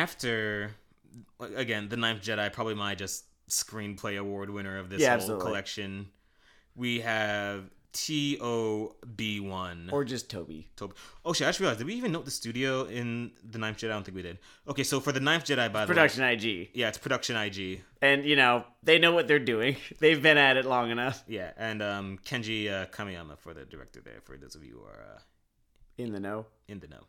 after again the Ninth Jedi, probably my just screenplay award winner of this Yeah, Oh, absolutely. whole collection. We have T O B one. Or just Toby. Tob- Oh shit! I just realized. Did we even note the studio in the Ninth Jedi? I don't think we did. Okay, so for the Ninth Jedi, by the way, Production IG. yeah, it's production IG. And, you know, they know what they're doing. They've been at it long enough. Yeah, and um, Kenji uh, Kamiyama for the director there. For those of you who are uh, In the know. in the know.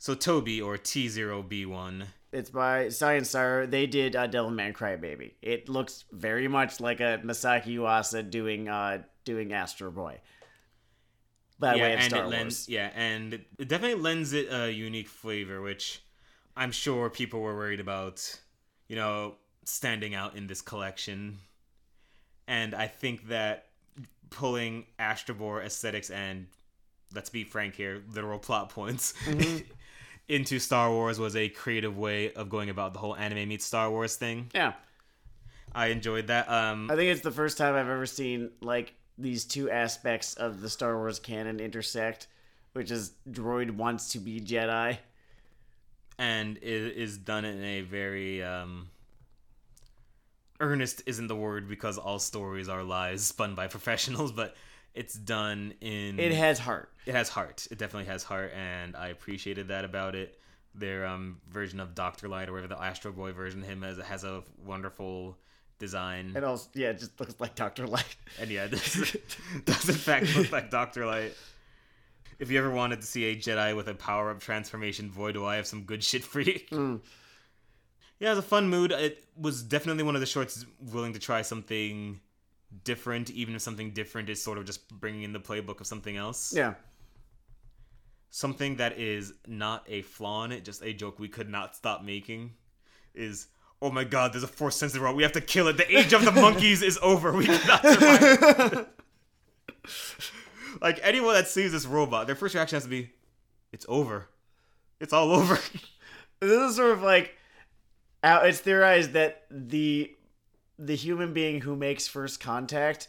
So Toby or T Zero B one. It's by Science SARU. They did uh, Devilman Crybaby. It looks very much like a Masaaki Yuasa doing uh doing Astro Boy. By yeah, way of and Star it lends Wars. yeah, and it definitely lends it a unique flavor, which I'm sure people were worried about, you know, standing out in this collection. And I think that pulling Astro Boy aesthetics and let's be frank here, literal plot points Mm-hmm. into Star Wars was a creative way of going about the whole anime meets Star Wars thing. Yeah. I enjoyed that. Um I think it's the first time I've ever seen like these two aspects of the Star Wars canon intersect, which is droid wants to be Jedi. and it is done in a very um earnest isn't the word because all stories are lies spun by professionals but it's done in It has heart. it has heart it definitely has heart and i appreciated that about it their um version of dr light or whatever the astro boy version of him has has a wonderful design and also yeah, it just looks like Doctor Light. and yeah this does in fact look like dr light if you ever wanted to see a jedi with a power-up transformation boy do i have some good shit for you Mm. Yeah, it was a fun mood. It was definitely one of the shorts willing to try something different, even if something different is sort of just bringing in the playbook of something else. Yeah. Something that is not a flaw in it, just a joke we could not stop making, is oh my god, there's a force sensitive robot. We have to kill it. The age of the monkeys is over. We cannot survive. like anyone that sees this robot, their first reaction has to be, "It's over. It's all over." This is sort of like uh, it's theorized that the the human being who makes first contact,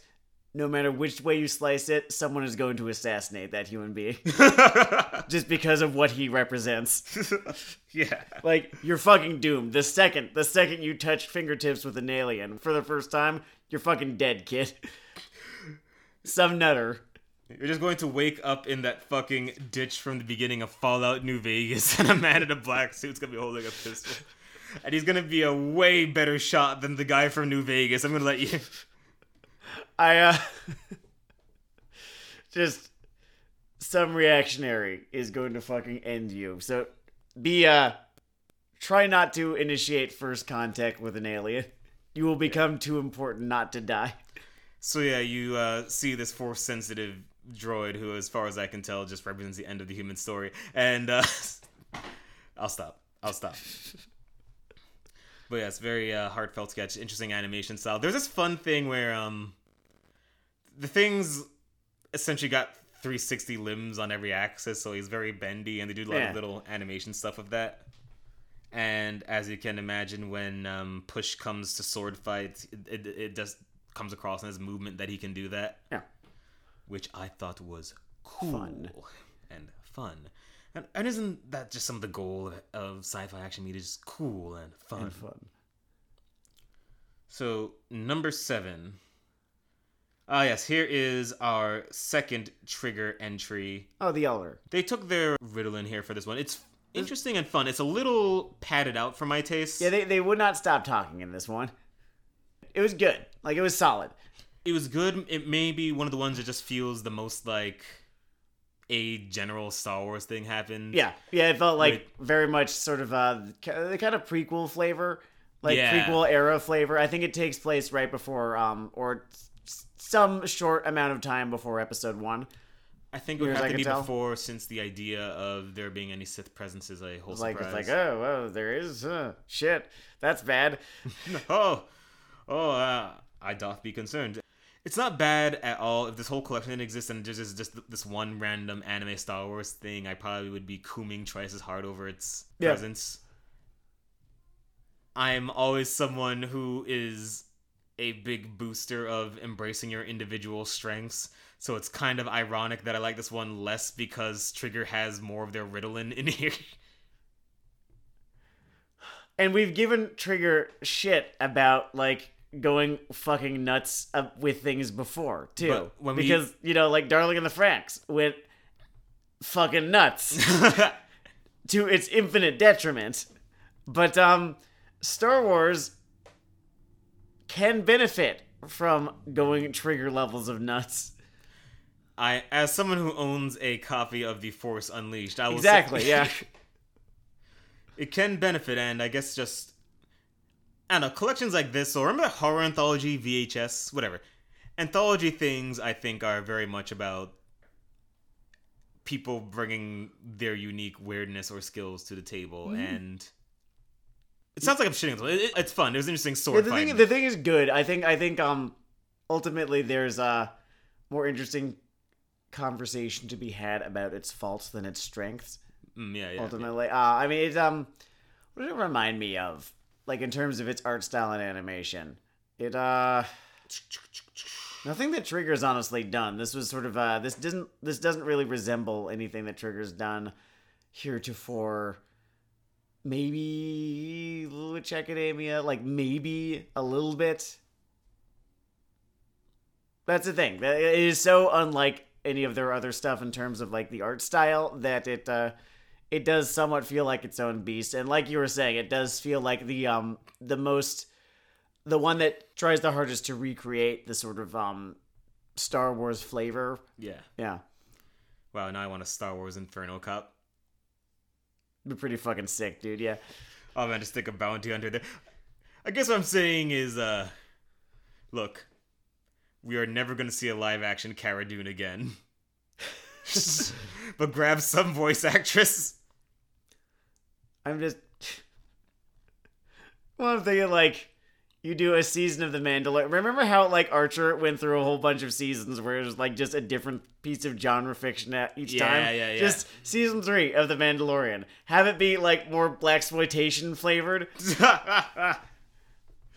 no matter which way you slice it, someone is going to assassinate that human being just because of what he represents. yeah. Like you're fucking doomed. The second the second you touch fingertips with an alien for the first time, you're fucking dead, kid. Some nutter. You're just going to wake up in that fucking ditch from the beginning of Fallout New Vegas, and a man in a black suit's gonna be holding a pistol. And he's gonna be a way better shot than the guy from New Vegas. I'm gonna let you. I uh just some reactionary is going to fucking end you. So be uh try not to initiate first contact with an alien. You will become too important not to die. So yeah, you uh, see this force sensitive droid who, as far as I can tell, just represents the end of the human story. And uh, I'll stop. I'll stop. But yeah, it's very uh, heartfelt sketch, interesting animation style. There's this fun thing where um, the things essentially got 360 limbs on every axis, so he's very bendy, and they do a lot Yeah. of little animation stuff with that. And as you can imagine, when um, push comes to sword fights, it, it, it just comes across in his movement that he can do that, Yeah. which I thought was cool Fun. and fun. And, and isn't that just some of the goal of, of sci-fi action media? Just cool and fun. And fun. So number seven. Ah yes, here is our second trigger entry. Oh, the Elder. They took their riddle in here for this one. It's interesting and fun. It's a little padded out for my taste. Yeah, they, they would not stop talking in this one. It was good. Like it was solid. it was good. It may be one of the ones that just feels the most like a general Star Wars thing happened. Yeah, yeah, it felt like Wait. very much sort of uh the kind of prequel flavor, like Yeah. prequel era flavor. I think it takes place right before um or some short amount of time before episode one. I think it would have to be tell. before, since the idea of there being any Sith presence is a whole Like surprise. it's like oh well there is uh, shit that's bad. oh, oh, uh, I doth be concerned. It's not bad at all. If this whole collection didn't exist and there's just, just this one random anime Star Wars thing, I probably would be cooming twice as hard over its Yeah. presence. I'm always someone who is a big booster of embracing your individual strengths. So it's kind of ironic that I like this one less because Trigger has more of their Ritalin in here. and we've given Trigger shit about like going fucking nuts uh, with things before too, when we- because you know, like Darling in the Franxx went fucking nuts to its infinite detriment. But um, Star Wars can benefit from going trigger levels of nuts. I, as someone who owns a copy of The Force Unleashed, I will say- Exactly, yeah. it can benefit, and I guess just I don't know collections like this. So remember horror anthology, VHS, whatever. Anthology things, I think, are very much about people bringing their unique weirdness or skills to the table, Mm-hmm. and it sounds like I'm shitting. it. It- It's fun. It was interesting Yeah, sword the fighting. thing, the thing is good. I think, I think, um, ultimately there's a more interesting conversation to be had about its faults than its strengths. Mm, yeah, yeah. ultimately. Uh, I mean, it um, what does it remind me of? Like in terms of its art style and animation, it uh, nothing that Trigger's honestly done. This was sort of uh, this doesn't this doesn't really resemble anything that Trigger's done heretofore. Maybe Witch Academia, like maybe a little bit. That's the thing. It is so unlike any of their other stuff in terms of like the art style that it uh it does somewhat feel like its own beast. And like you were saying, it does feel like the um the most the one that tries the hardest to recreate the sort of um Star Wars flavor. yeah. Yeah. Wow. Now I want a Star Wars Inferno Cop. Be pretty fucking sick, dude. Yeah. Oh man, to stick a bounty under there. I guess what I'm saying is, uh, look, we are never gonna see a live action Cara Dune again. but grab some voice actress. I'm just well, I'm thinking like you do a season of the Mandalorian. Remember how like Archer went through a whole bunch of seasons where it was like just a different piece of genre fiction at each Yeah, time. yeah, yeah. Just season three of the Mandalorian. Have it be like more blaxploitation flavored.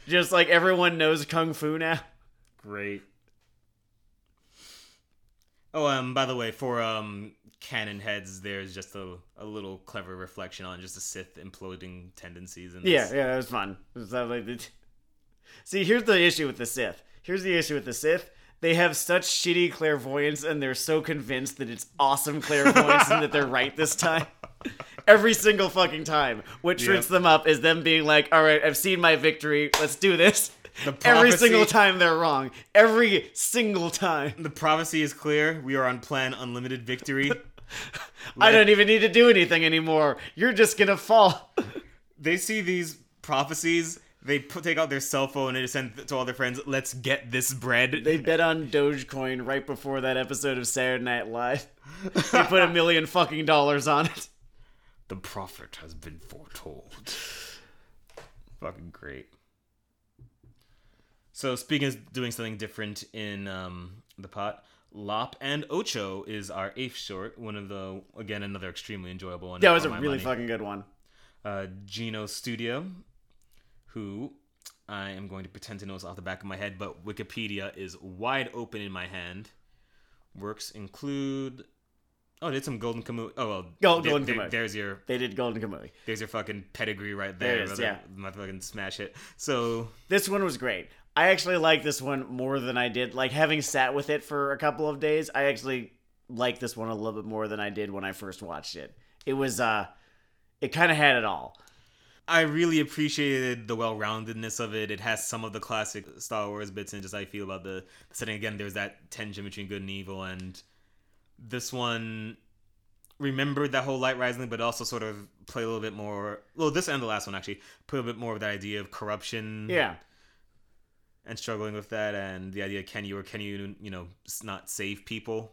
Just like everyone knows kung fu now. Great. Oh, um, by the way, for um canon heads, there's just a, a little clever reflection on just the Sith imploding tendencies. This. Yeah, yeah, that was fun. Was like See, here's the issue with the Sith. Here's the issue with the Sith. They have such shitty clairvoyance, and they're so convinced that it's awesome clairvoyance and that they're right this time. Every single fucking time. What trips Yep. them up is them being like, all right, I've seen my victory. Let's do this. Every single time they're wrong. Every single time. The prophecy is clear. We are on plan unlimited victory. I don't even need to do anything anymore. You're just gonna fall. they see these prophecies. They put, take out their cell phone and they send to all their friends. Let's get this bread. They bet on Dogecoin right before that episode of Saturday Night Live. They put a million fucking dollars on it. the prophet has been foretold. Fucking great. So speaking of doing something different in um, the pot, Lop and Ocho is our eighth short. One of the again another extremely enjoyable one. That was a really money. fucking good one. uh, Geno Studio, who I am going to pretend to know is off the back of my head, but Wikipedia is wide open in my hand. Works include. Oh, did some Golden Kamuy. Oh well, Gold- there- Golden there-. There's your They did Golden Kamuy. there's your fucking pedigree right There there. it is, brother. yeah. My fucking smash hit. So This one was great. I actually like this one more than I did. Like having sat with it for a couple of days, I actually like this one a little bit more than I did when I first watched it. It was uh it kind of had it all. I really appreciated the well-roundedness of it. It has some of the classic Star Wars bits and just I feel about the setting. Again, there's that tension between good and evil, and this one remembered that whole light rising, but also sort of play a little bit more. Well, this and the last one actually put a bit more of that idea of corruption, Yeah. And struggling with that, and the idea can you or can you, you know, not save people.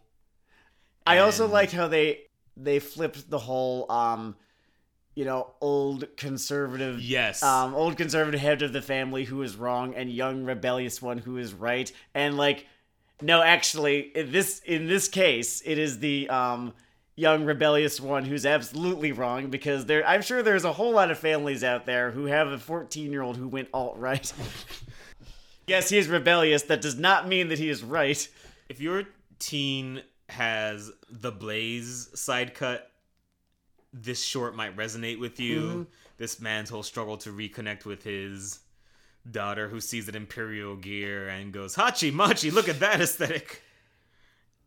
I also And- liked how they they flipped the whole um you know, old conservative Yes. um, old conservative head of the family who is wrong and young rebellious one who is right and like no actually in this in this case it is the um young rebellious one who's absolutely wrong because there I'm sure there's a whole lot of families out there who have a 14 year old who went alt right yes he is rebellious that does not mean that he is right if your teen has the Blaze side cut, this short might resonate with you. Mm-hmm. this man's whole struggle to reconnect with his daughter who sees an imperial gear and goes hachi machi look at that aesthetic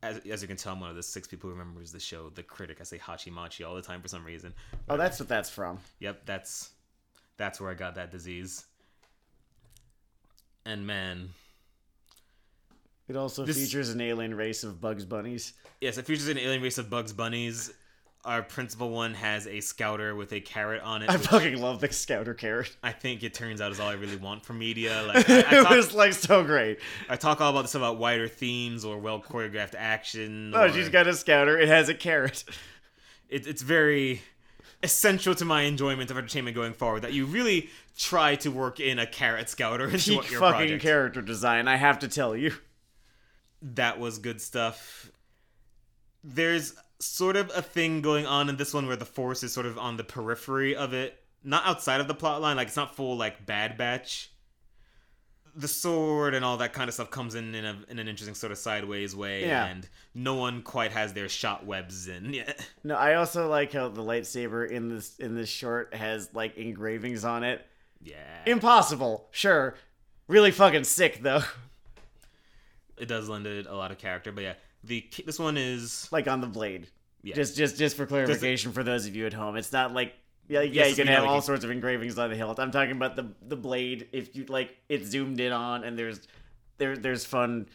as, as you can tell i'm one of the six people who remembers the show the critic i say hachi machi all the time for some reason Oh, that's what that's from. yep that's that's where i got that disease and man It also This- features an alien race of Bugs Bunnies. Yes, it features an alien race of Bugs Bunnies. Our principal one has a scouter with a carrot on it. I fucking love the Scouter carrot. I think it turns out is all I really want from media. Like I, I, it was like so great. I talk all about this about wider themes or well choreographed action. Oh, or- she's got a Scouter. It has a carrot. it, it's very essential to my enjoyment of entertainment going forward that you really try to work in a carrot scouter into Peak what your fucking project. character design. I have to tell you. that was good stuff. There's sort of a thing going on in this one where the force is sort of on the periphery of it, not outside of the plot line. Like it's not full like Bad Batch. The sword and all that kind of stuff comes in in, a, in an interesting sort of sideways way, Yeah. and no one quite has their shot webs in yet. No, I also like how the lightsaber in this in this short has like engravings on it. Yeah, Impossible, sure. Really fucking sick though. it does lend it a lot of character, but yeah, the this one is Like on the blade. yeah. Just just just for clarification for those of you at home, it's not like yeah, yeah, you can have like all sorts of engravings on the hilt. I'm talking about the the blade. If you like, it's zoomed in on, and there's there there's fun,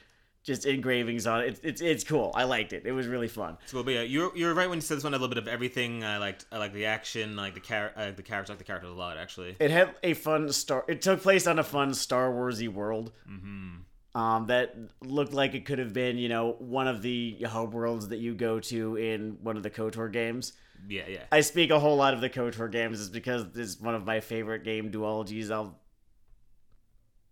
just engravings on it. It's it's it's cool. I liked it. It was really fun. So, but yeah, you're you're right when you said this one a little bit of everything. Uh, I liked I uh, like the action, I like the char- I like the character, I like the characters a lot actually. It had a fun star. It took place on a fun Star Warsy world. Mm-hmm. Um, that looked like it could have been, you know, one of the hub worlds that you go to in one of the KOTOR games. Yeah, yeah. I speak a whole lot of the KOTOR games is because it's one of my favorite game duologies. I'll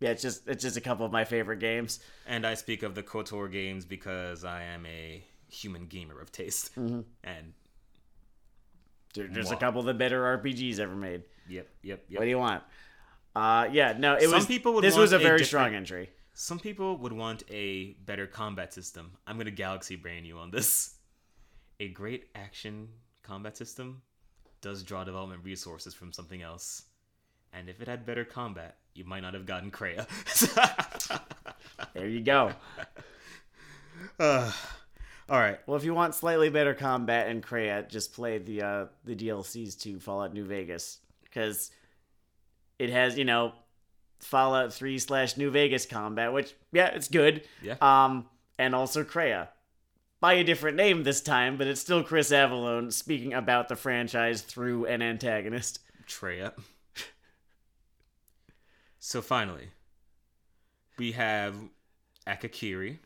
yeah, it's just it's just a couple of my favorite games. And I speak of the KOTOR games because I am a human gamer of taste. Mhm. And There- There's a couple of the better RPGs ever made. yep, yep, yep. What do you want? Uh, yeah, no, it Some was. people would this was a a very different- strong entry. Some people would want a better combat system. I'm gonna galaxy brain you on this. A great action combat system does draw development resources from something else. And if it had better combat, you might not have gotten Kreia. There you go. Uh, all right. Well, if you want slightly better combat and Kreia, just play the uh, the DLCs to Fallout New Vegas because it has you know Fallout Three slash New Vegas combat, which yeah, it's good. Yeah. Um, and also Kreia by a different name this time, but it's still Chris Avellone speaking about the franchise through an antagonist. Treya. so finally, we have Akakiri.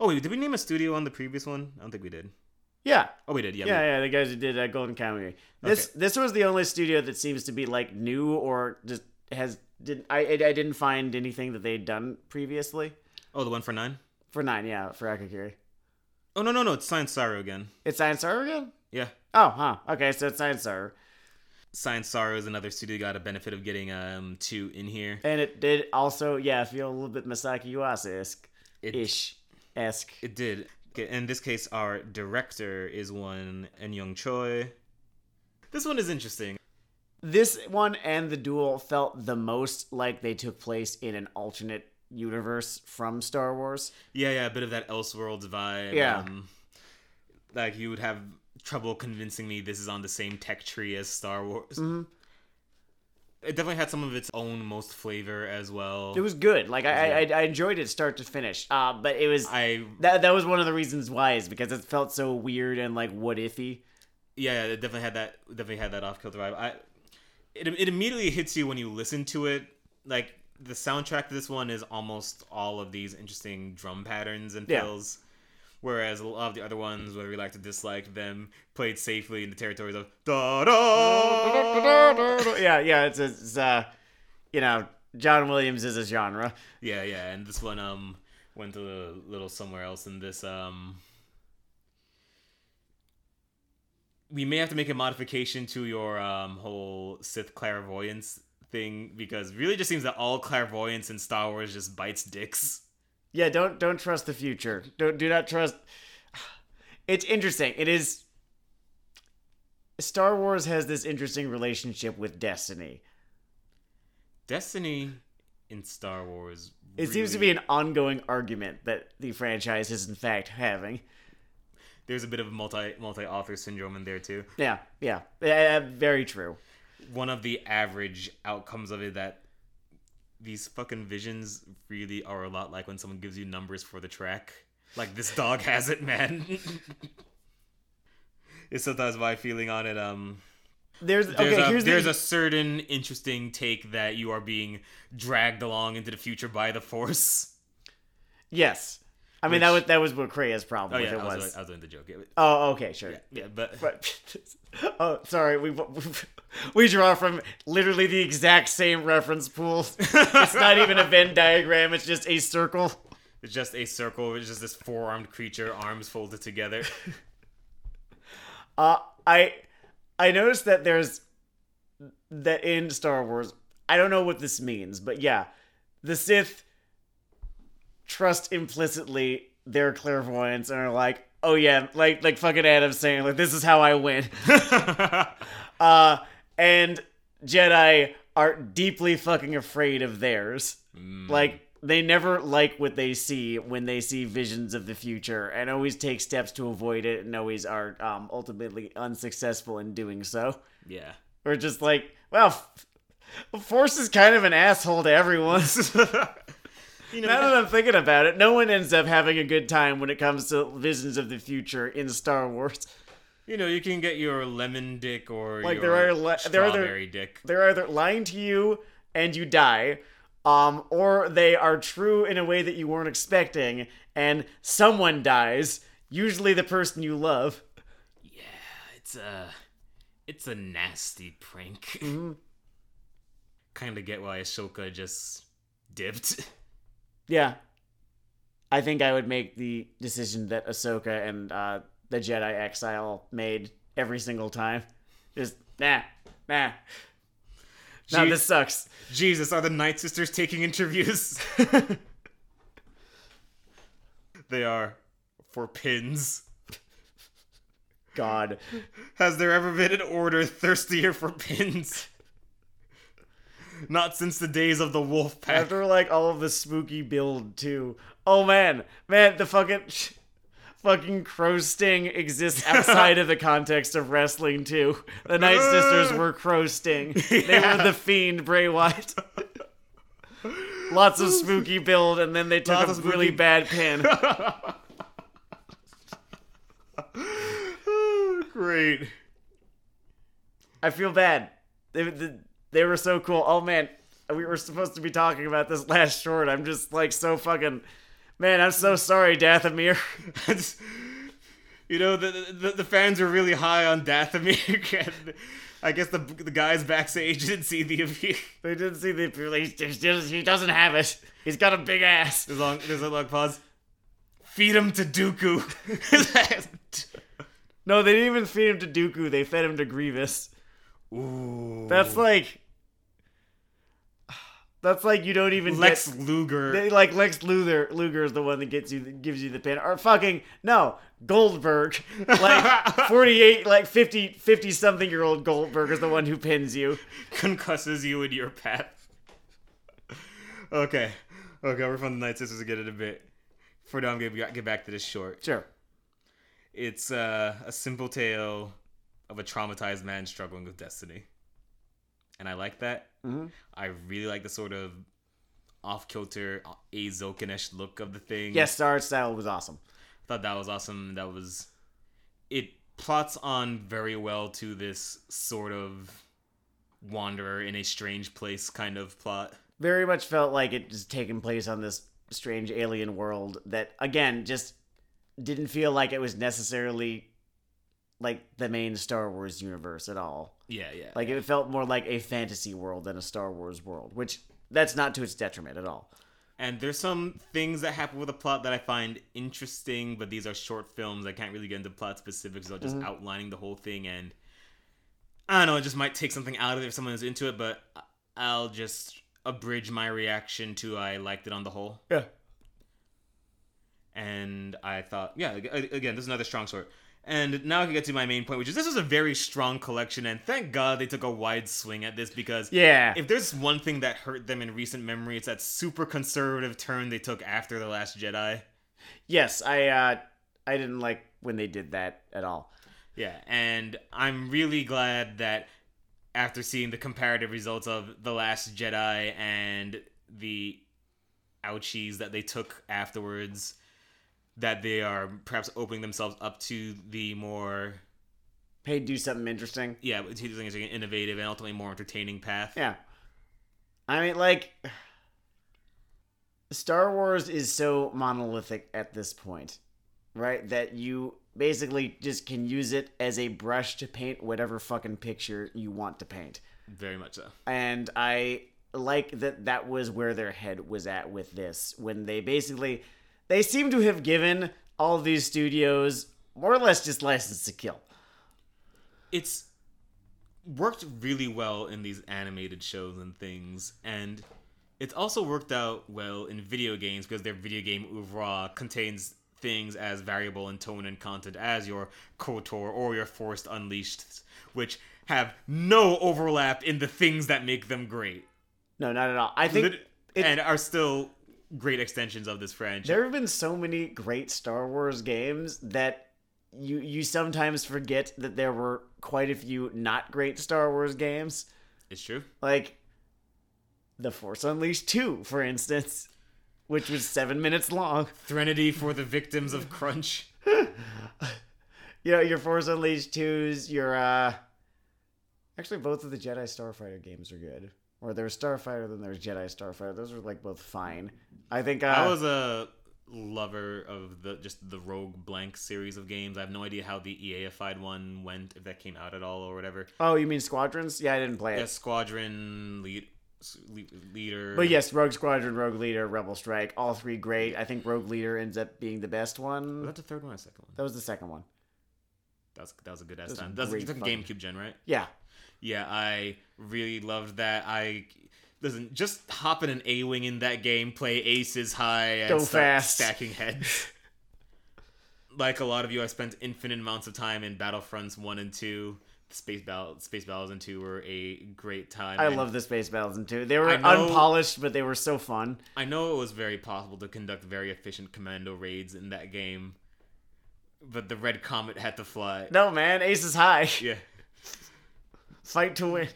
Oh wait, did we name a studio on the previous one? I don't think we did. Yeah, Oh, we did. Yeah. yeah, yeah. The guys who did uh, Golden Kamuy. This this was the only studio that seems to be like new or just has did I I didn't find anything that they'd done previously Oh, the one for nine. for nine. Yeah, for Akakiri. Oh no no no! It's Science SARU again. It's Science SARU again. Yeah. Oh, huh. Okay, so it's Science SARU, Science SARU is another studio got a benefit of getting um two in here. and it did also yeah feel a little bit Masaaki Yuasa esque It ish esque. it did. Okay, In this case, our director is one and Young Choi. This one is interesting. This one and the duel felt the most like they took place in an alternate universe from Star Wars. Yeah, yeah, a bit of that Elseworlds vibe. Yeah. Um, like you would have trouble convincing me this is on the same tech tree as Star Wars. Mhm. It definitely had some of its own most flavor as well. It was good. Like I, I, I enjoyed it start to finish. Uh, but it was I that that was one of the reasons why is because it felt so weird and like what ify. yeah, it definitely had that definitely had that off kilter vibe. I it it immediately hits you when you listen to it. Like the soundtrack to this one is almost all of these interesting drum patterns and Yeah. fills. Whereas a lot of the other ones, whether we like to dislike them, played safely in the territories of da da. yeah, yeah. It's, it's uh, you know, John Williams is a genre. Yeah, yeah, and this one um went a little somewhere else in this um we may have to make a modification to your um whole Sith clairvoyance thing because it really just seems that all clairvoyance in Star Wars just bites dicks. Yeah, don't don't trust the future. Don't do not trust. It's interesting. It is. Star Wars has this interesting relationship with destiny. Destiny in Star Wars. It seems to be an ongoing argument that the franchise is in fact having. There's a bit of multi multi author syndrome in there too. Yeah, yeah, yeah, very true. One of the average outcomes of it that these fucking visions really are a lot like when someone gives you numbers for the track. Like this dog has it, man. it's sometimes my feeling on it. Um, There's, there's okay. a here's there's the, a certain interesting take that you are being dragged along into the future by the force. yes. I mean that was that was what Kreia's problem Oh with yeah, it I was, was. I was doing the joke. Yeah, but- Oh, okay, sure. yeah, but But oh, sorry, we we draw from literally the exact same reference pool. It's not even a Venn diagram; it's just a circle. it's just a circle. It's just this four armed creature, arms folded together. Uh, I I noticed that there's that in Star Wars. I don't know what this means, but yeah, the Sith trust implicitly their clairvoyance and are like, oh yeah, like like fucking Adam saying like this is how I win. uh, and Jedi are deeply fucking afraid of theirs. Like they never like what they see when they see visions of the future, and always take steps to avoid it, and always are um, ultimately unsuccessful in doing so. yeah. Or just like, well, Force is kind of an asshole to everyone. You know, now that I'm thinking about it, no one ends up having a good time when it comes to visions of the future in Star Wars. you know, you can get your lemon dick or Like, your there are le- there are strawberry dick. They're either lying to you and you die, um, or they are true in a way that you weren't expecting, and someone dies. Usually, the person you love. Yeah, it's a, it's a nasty prank. Mm-hmm. kind of get why Ahsoka just dipped. Yeah, I think I would make the decision that Ahsoka and uh, the Jedi Exile made every single time. Just nah, nah. Nah, Gee- this sucks. Jesus, are the Night Sisters taking interviews? they are for pins. God. Has there ever been an order thirstier for pins? Not since the days of the wolf pack. After like all of the spooky build too. Oh man, man, the fucking fucking crow sting exists outside of the context of wrestling too. The Night Sisters were crow sting. They were the fiend Bray Wyatt. Lots of spooky build, and then they took Lots a really bad pin. Great. I feel bad. They, they, they were so cool. Oh man, we were supposed to be talking about this last short. I'm just like so fucking. Man, I'm so sorry, Dathomir. You know, the, the the fans are really high on Dathomir. I guess the the guys backstage didn't see the appeal. They didn't see the police. He he doesn't have it. He's got a big ass. There's long, there's a long pause. Feed him to Dooku. No, they didn't even feed him to Dooku. They fed him to Grievous. Ooh. That's like. That's like you don't even Lex get. Luger. They, like Lex Luger, Luger is the one that gets you, gives you the pin, or fucking no Goldberg, like forty eight, like 50, 50 something year old Goldberg is the one who pins you. concusses you in your path. okay. Okay, we're from the Night Sisters again in a bit. For now, I'm gonna get- get back to this short. Sure. It's uh, a simple tale of a traumatized man struggling with destiny. And I like that. Mhm. I really like the sort of off kilter, a Zokinesh look of the thing. Yes, the art style was awesome. I thought that was awesome. That was it plots on very well to this sort of wanderer in a strange place kind of plot. Very much felt like it just taking place on this strange alien world that again just didn't feel like it was necessarily like the main Star Wars universe at all. Yeah, yeah. Like it felt more like a fantasy world than a Star Wars world, which that's not to its detriment at all. and there's some things that happen with the plot that I find interesting, but these are short films. I can't really get into plot specifics without just mm-hmm. outlining the whole thing. And I don't know, it just might take something out of it if someone is into it, but I'll just abridge my reaction to I liked it on the whole. Yeah. and I thought, yeah, again, this is another strong sword. And now I can get to my main point, which is this was a very strong collection, and thank God they took a wide swing at this because Yeah. if there's one thing that hurt them in recent memory, it's that super conservative turn they took after The Last Jedi. yes, I uh I didn't like when they did that at all. Yeah, and I'm really glad that after seeing the comparative results of The Last Jedi and the ouchies that they took afterwards, that they are perhaps opening themselves up to the more, Hey, do something interesting. yeah, using an innovative and ultimately more entertaining path. Yeah. I mean, like, Star Wars is so monolithic at this point, right? That you basically just can use it as a brush to paint whatever fucking picture you want to paint. Very much so. And I like that that was where their head was at with this when they basically they seem to have given all these studios more or less just license to kill. it's worked really well in these animated shows and things and it's also worked out well in video games because their video game oeuvre contains things as variable in tone and content as your kotor or your Force Unleashed which have no overlap in the things that make them great No, not at all. I think Lit- it- and are still great extensions of this franchise There have been so many great Star Wars games that you you sometimes forget that there were quite a few not great Star Wars games. it's true Like The Force Unleashed 2, for instance, which was 7 minutes long. threnody for the victims of crunch You know, your Force Unleashed 2s, your uh Actually both of the Jedi Starfighter games are good. Or there's Starfighter then there's Jedi Starfighter. Those are like both fine. I think uh I was a lover of the just the Rogue Blank series of games. I have no idea how the EAified one went, if that came out at all or whatever. Oh, you mean Squadrons? Yeah, I didn't play it. Yeah, Squadron lead, lead leader. But yes, Rogue Squadron, Rogue Leader, Rebel Strike, all three great. I think Rogue Leader ends up being the best was one. that the third one or second one? That was the second one. That was that was a good ass time. That was, great you. GameCube gen, right? Yeah. Yeah, I really loved that. I listen, just hop in an A wing in that game, play aces high, and Go start fast. stacking heads. like a lot of you, I spent infinite amounts of time in Battlefronts one and two. Space Battle, Space Battles and two were a great time. I and love the Space Battles in two. They were know- unpolished, but they were so fun. I know it was very possible to conduct very efficient commando raids in that game, but the Red Comet had to fly. No, man, Ace is high. Yeah. Fight to win.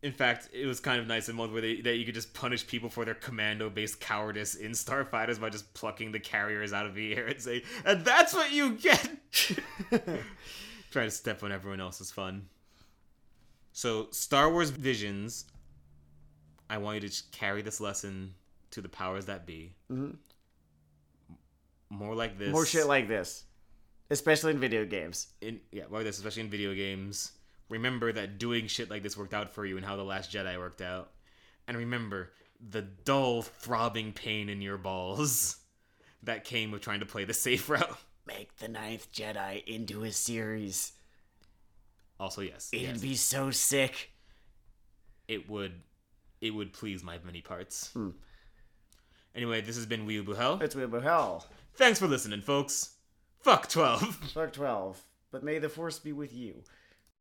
In fact, it was kind of nice in mode where they, that you could just punish people for their commando-based cowardice in Starfighters by just plucking the carriers out of the air and say, "And that's what you get." Try to step on everyone else's fun. So, Star Wars Visions. I want you to carry this lesson to the powers that be. Mhm. More like this. More shit like this, especially in video games. in yeah, more like this, especially in video games. Remember that doing shit like this worked out for you and how the Last Jedi worked out. And remember the dull, throbbing pain in your balls that came with trying to play the safe route. Make the Ninth Jedi into a series. Also, yes, It'd yes, be so sick. it would, it would please my many parts. Hmm. Anyway, this has been Wee Hell. It's Hell. Thanks for listening, folks. Fuck twelve. Fuck 12. But may the Force be with you.